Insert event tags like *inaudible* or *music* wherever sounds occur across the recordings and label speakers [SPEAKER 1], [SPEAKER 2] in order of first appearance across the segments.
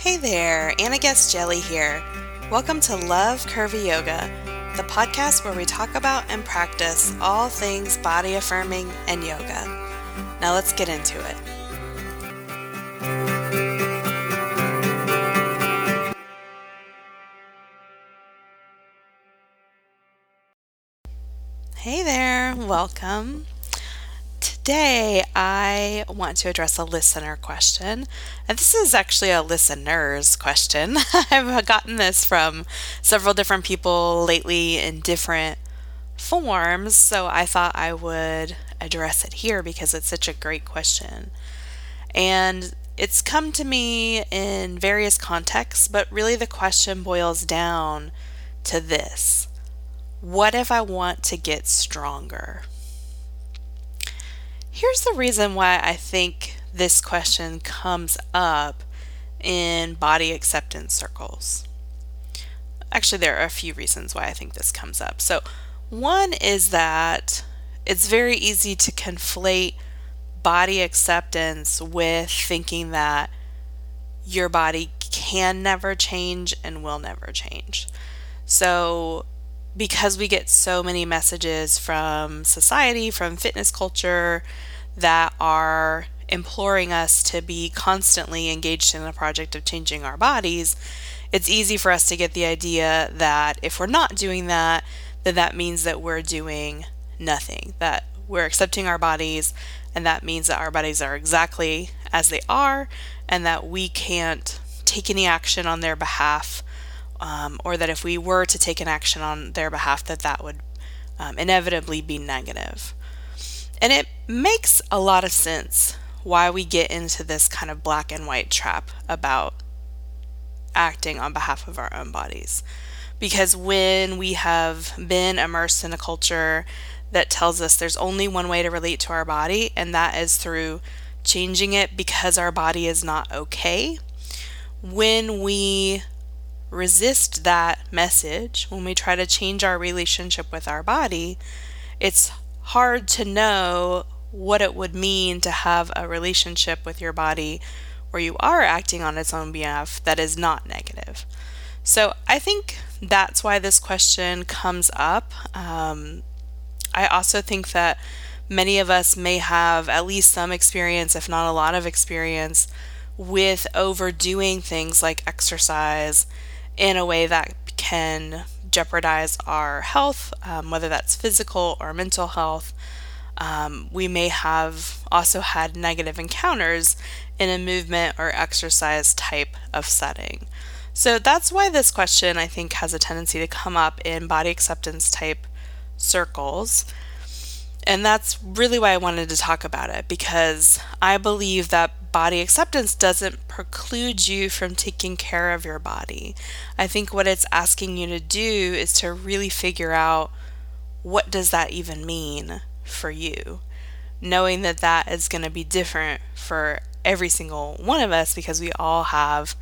[SPEAKER 1] Hey there, Anna Guest-Jelley here. Welcome to Love Curvy Yoga, the podcast where we talk about and practice all things body affirming and yoga. Now let's get into it. Hey there, welcome. Today, I want to address a listener question. And this is actually a listener's question. *laughs* I've gotten this from several different people lately in different forms, so I thought I would address it here because it's such a great question. And it's come to me in various contexts, but really the question boils down to this What if I want to get stronger? Here's the reason why I think this question comes up in body acceptance circles. Actually, there are a few reasons why I think this comes up. So, one is that it's very easy to conflate body acceptance with thinking that your body can never change and will never change. So, because we get so many messages from society, from fitness culture, that are imploring us to be constantly engaged in the project of changing our bodies, it's easy for us to get the idea that if we're not doing that, then that means that we're doing nothing, that we're accepting our bodies, and that means that our bodies are exactly as they are, and that we can't take any action on their behalf, um, or that if we were to take an action on their behalf, that that would um, inevitably be negative. And it makes a lot of sense why we get into this kind of black and white trap about acting on behalf of our own bodies. Because when we have been immersed in a culture that tells us there's only one way to relate to our body, and that is through changing it because our body is not okay, when we resist that message, when we try to change our relationship with our body, it's hard to know what it would mean to have a relationship with your body where you are acting on its own behalf that is not negative. So I think that's why this question comes up. Um, I also think that many of us may have at least some experience, if not a lot of experience, with overdoing things like exercise in a way that can jeopardize our health, um, whether that's physical or mental health. Um, we may have also had negative encounters in a movement or exercise type of setting. So that's why this question, I think, has a tendency to come up in body acceptance type circles. And that's really why I wanted to talk about it because I believe that body acceptance doesn't preclude you from taking care of your body. I think what it's asking you to do is to really figure out what does that even mean for you? Knowing that that is going to be different for every single one of us because we all have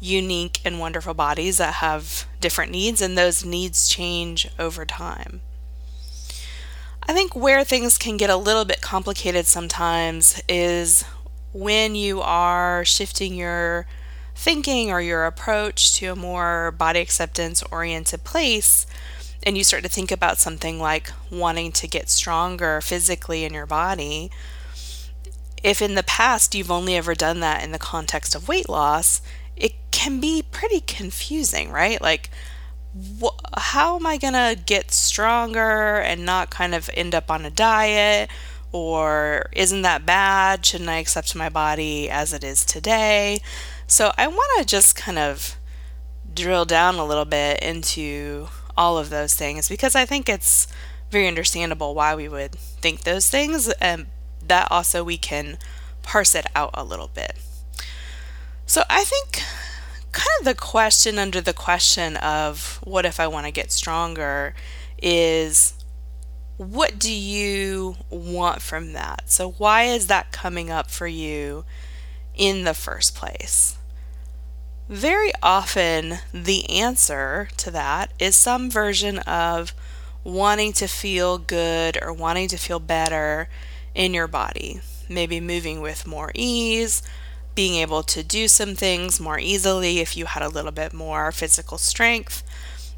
[SPEAKER 1] unique and wonderful bodies that have different needs and those needs change over time. I think where things can get a little bit complicated sometimes is when you are shifting your thinking or your approach to a more body acceptance oriented place and you start to think about something like wanting to get stronger physically in your body if in the past you've only ever done that in the context of weight loss it can be pretty confusing right? Like wh- how am i going to get stronger and not kind of end up on a diet or isn't that bad? Shouldn't I accept my body as it is today? So I want to just kind of drill down a little bit into all of those things because I think it's very understandable why we would think those things and that also we can parse it out a little bit. So I think kind of the question under the question of what if I want to get stronger is what do you want from that? So, why is that coming up for you in the first place? Very often, the answer to that is some version of wanting to feel good or wanting to feel better in your body. Maybe moving with more ease, being able to do some things more easily if you had a little bit more physical strength,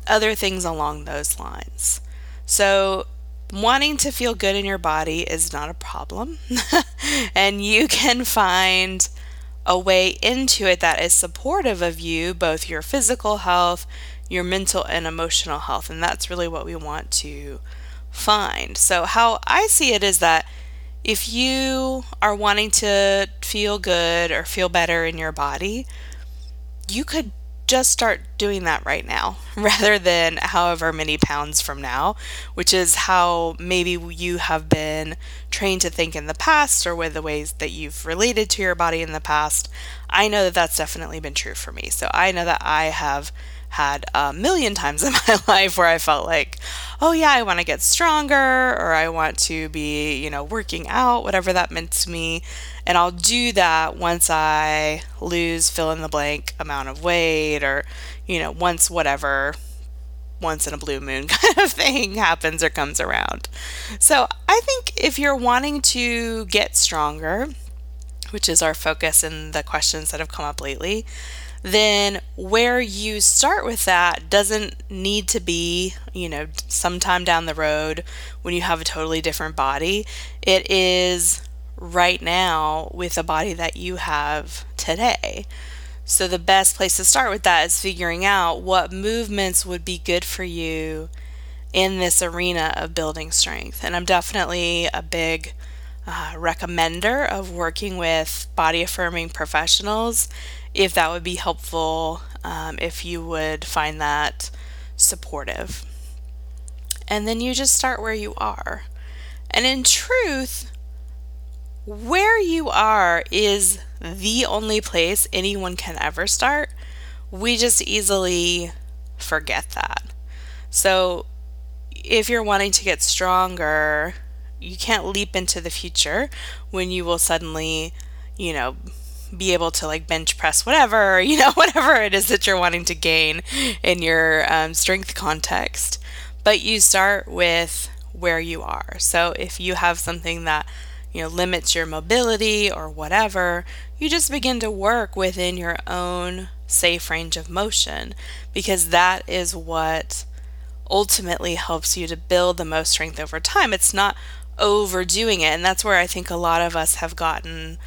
[SPEAKER 1] other things along those lines. So, wanting to feel good in your body is not a problem, *laughs* and you can find a way into it that is supportive of you, both your physical health, your mental and emotional health. And that's really what we want to find. So, how I see it is that if you are wanting to feel good or feel better in your body, you could just start doing that right now *laughs* rather than however many pounds from now, which is how maybe you have been trained to think in the past or with the ways that you've related to your body in the past. I know that that's definitely been true for me. So I know that I have had a million *laughs* times in my *laughs* life where I felt like, oh yeah, I want to get stronger or I want to be, you know, working out, whatever that meant to me. And I'll do that once I lose fill in the blank amount of weight or, you know, once whatever once in a blue moon *laughs* kind of thing happens or comes around. So I think if you're wanting to get stronger, which is our focus in the questions that have come up lately, then where you start with that doesn't need to be, you know, sometime down the road when you have a totally different body. It is right now with the body that you have today. So, the best place to start with that is figuring out what movements would be good for you in this arena of building strength. And I'm definitely a big uh, recommender of working with body affirming professionals if that would be helpful, um, if you would find that supportive. And then you just start where you are. And in truth, where you are is the only place anyone can ever start. We just easily forget that. So, if you're wanting to get stronger, you can't leap into the future when you will suddenly, you know, be able to like bench press whatever, *laughs* you know, whatever it is that you're wanting to gain in your um, strength context. But you start with where you are. So if you have something that, you know, limits your mobility or whatever, you just begin to work within your own safe range of motion because that is what ultimately helps you to build the most strength over time. It's not overdoing it. And that's where I think a lot of us have gotten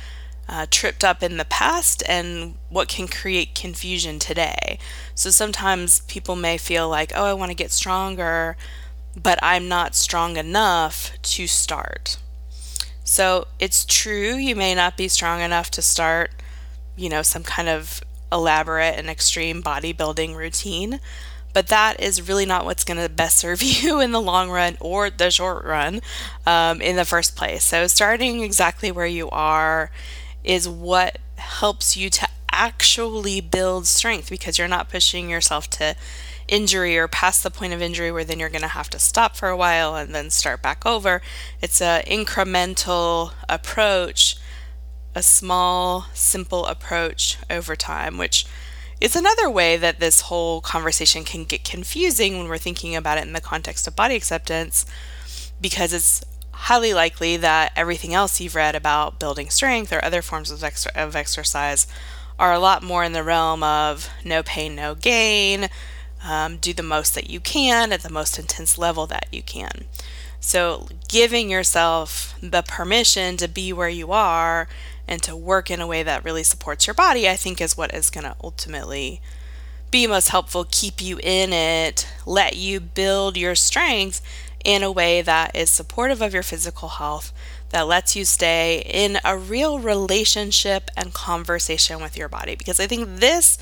[SPEAKER 1] uh, tripped up in the past and what can create confusion today. So sometimes people may feel like, oh, I want to get stronger, but I'm not strong enough to start. So it's true, you may not be strong enough to start, you know, some kind of elaborate and extreme bodybuilding routine, but that is really not what's going to best serve *laughs* you in the long run or the short run um, in the first place. So starting exactly where you are is what helps you to actually build strength because you're not pushing yourself to injury or past the point of injury where then you're going to have to stop for a while and then start back over. It's an incremental approach, a small, simple approach over time, which is another way that this whole conversation can get confusing when we're thinking about it in the context of body acceptance because it's highly likely that everything else you've read about building strength or other forms of, ex- of exercise are a lot more in the realm of no pain, no gain, um, do the most that you can at the most intense level that you can. So, giving yourself the permission to be where you are and to work in a way that really supports your body, I think is what is going to ultimately be most helpful, keep you in it, let you build your strength in a way that is supportive of your physical health, that lets you stay in a real relationship and conversation with your body. Because I think this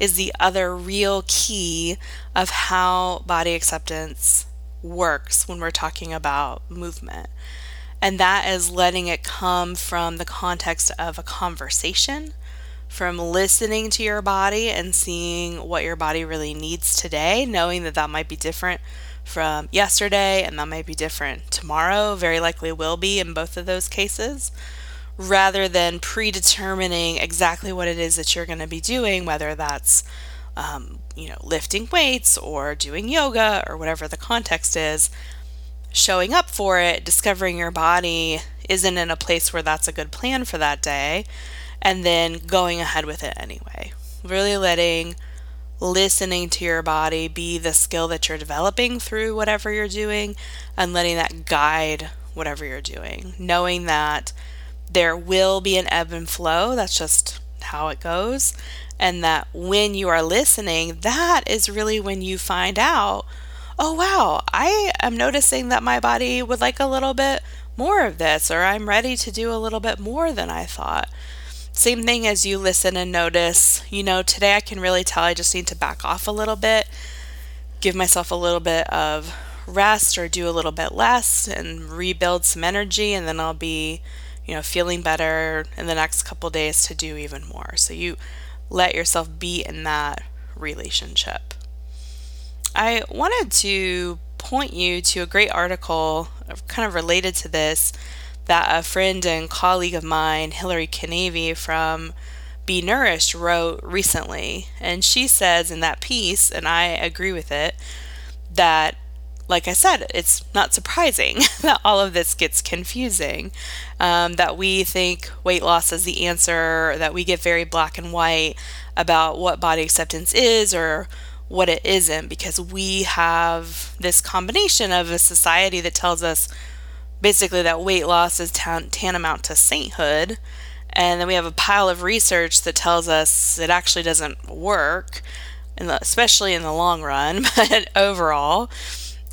[SPEAKER 1] is the other real key of how body acceptance works when we're talking about movement. And that is letting it come from the context of a conversation, from listening to your body and seeing what your body really needs today, knowing that that might be different from yesterday, and that might be different tomorrow, very likely will be in both of those cases, rather than predetermining exactly what it is that you're going to be doing, whether that's um, you know, lifting weights or doing yoga or whatever the context is, showing up for it, discovering your body isn't in a place where that's a good plan for that day, and then going ahead with it anyway. Really letting listening to your body be the skill that you're developing through whatever you're doing and letting that guide whatever you're doing. Knowing that there will be an ebb and flow, that's just how it goes. And that when you are listening, that is really when you find out, oh wow, I am noticing that my body would like a little bit more of this, or I'm ready to do a little bit more than I thought. Same thing as you listen and notice, you know, today I can really tell I just need to back off a little bit, give myself a little bit of rest or do a little bit less and rebuild some energy, and then I'll be, you know, feeling better in the next couple days to do even more. So you let yourself be in that relationship. I wanted to point you to a great article kind of related to this that a friend and colleague of mine, Hilary Kinavey from Be Nourished, wrote recently. And she says in that piece, and I agree with it, that, like I said, it's not surprising *laughs* that all of this gets confusing. Um, that we think weight loss is the answer, that we get very black and white about what body acceptance is or what it isn't, because we have this combination of a society that tells us basically that weight loss is tan- tantamount to sainthood. And then we have a pile of research that tells us it actually doesn't work, the, especially in the long run, *laughs* but overall.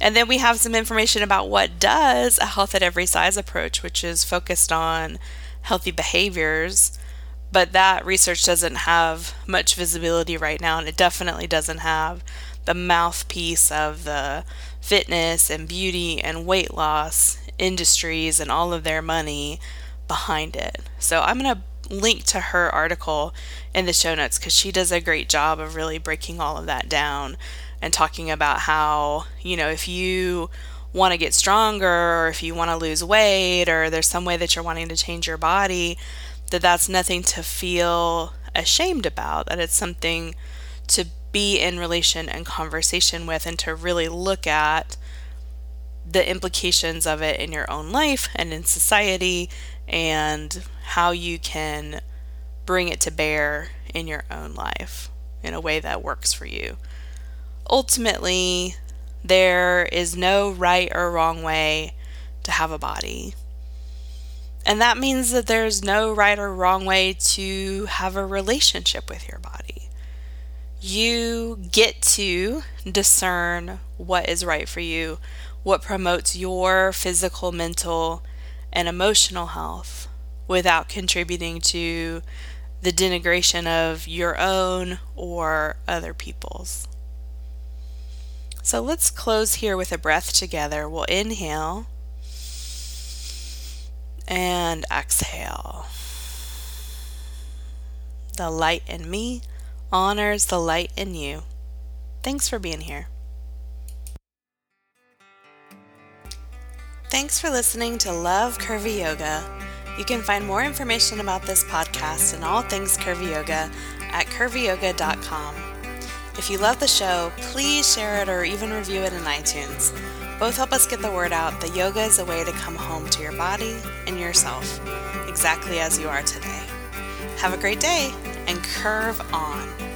[SPEAKER 1] And then we have some information about what does a health at every size approach, which is focused on healthy behaviors. But that research doesn't have much visibility right now, and it definitely doesn't have the mouthpiece of the fitness and beauty and weight loss industries and all of their money behind it. So I'm going to link to her article in the show notes because she does a great job of really breaking all of that down and talking about how, you know, if you want to get stronger or if you want to lose weight or there's some way that you're wanting to change your body, that that's nothing to feel ashamed about, that it's something to be in relation and conversation with and to really look at the implications of it in your own life and in society and how you can bring it to bear in your own life in a way that works for you. Ultimately, there is no right or wrong way to have a body. And that means that there's no right or wrong way to have a relationship with your body. You get to discern what is right for you what promotes your physical, mental, and emotional health without contributing to the denigration of your own or other people's. So let's close here with a breath together. We'll inhale and exhale. The light in me honors the light in you. Thanks for being here. Thanks for listening to Love Curvy Yoga. You can find more information about this podcast and all things Curvy Yoga at curvyyoga.com. If you love the show, please share it or even review it in iTunes. Both help us get the word out that yoga is a way to come home to your body and yourself, exactly as you are today. Have a great day and curve on.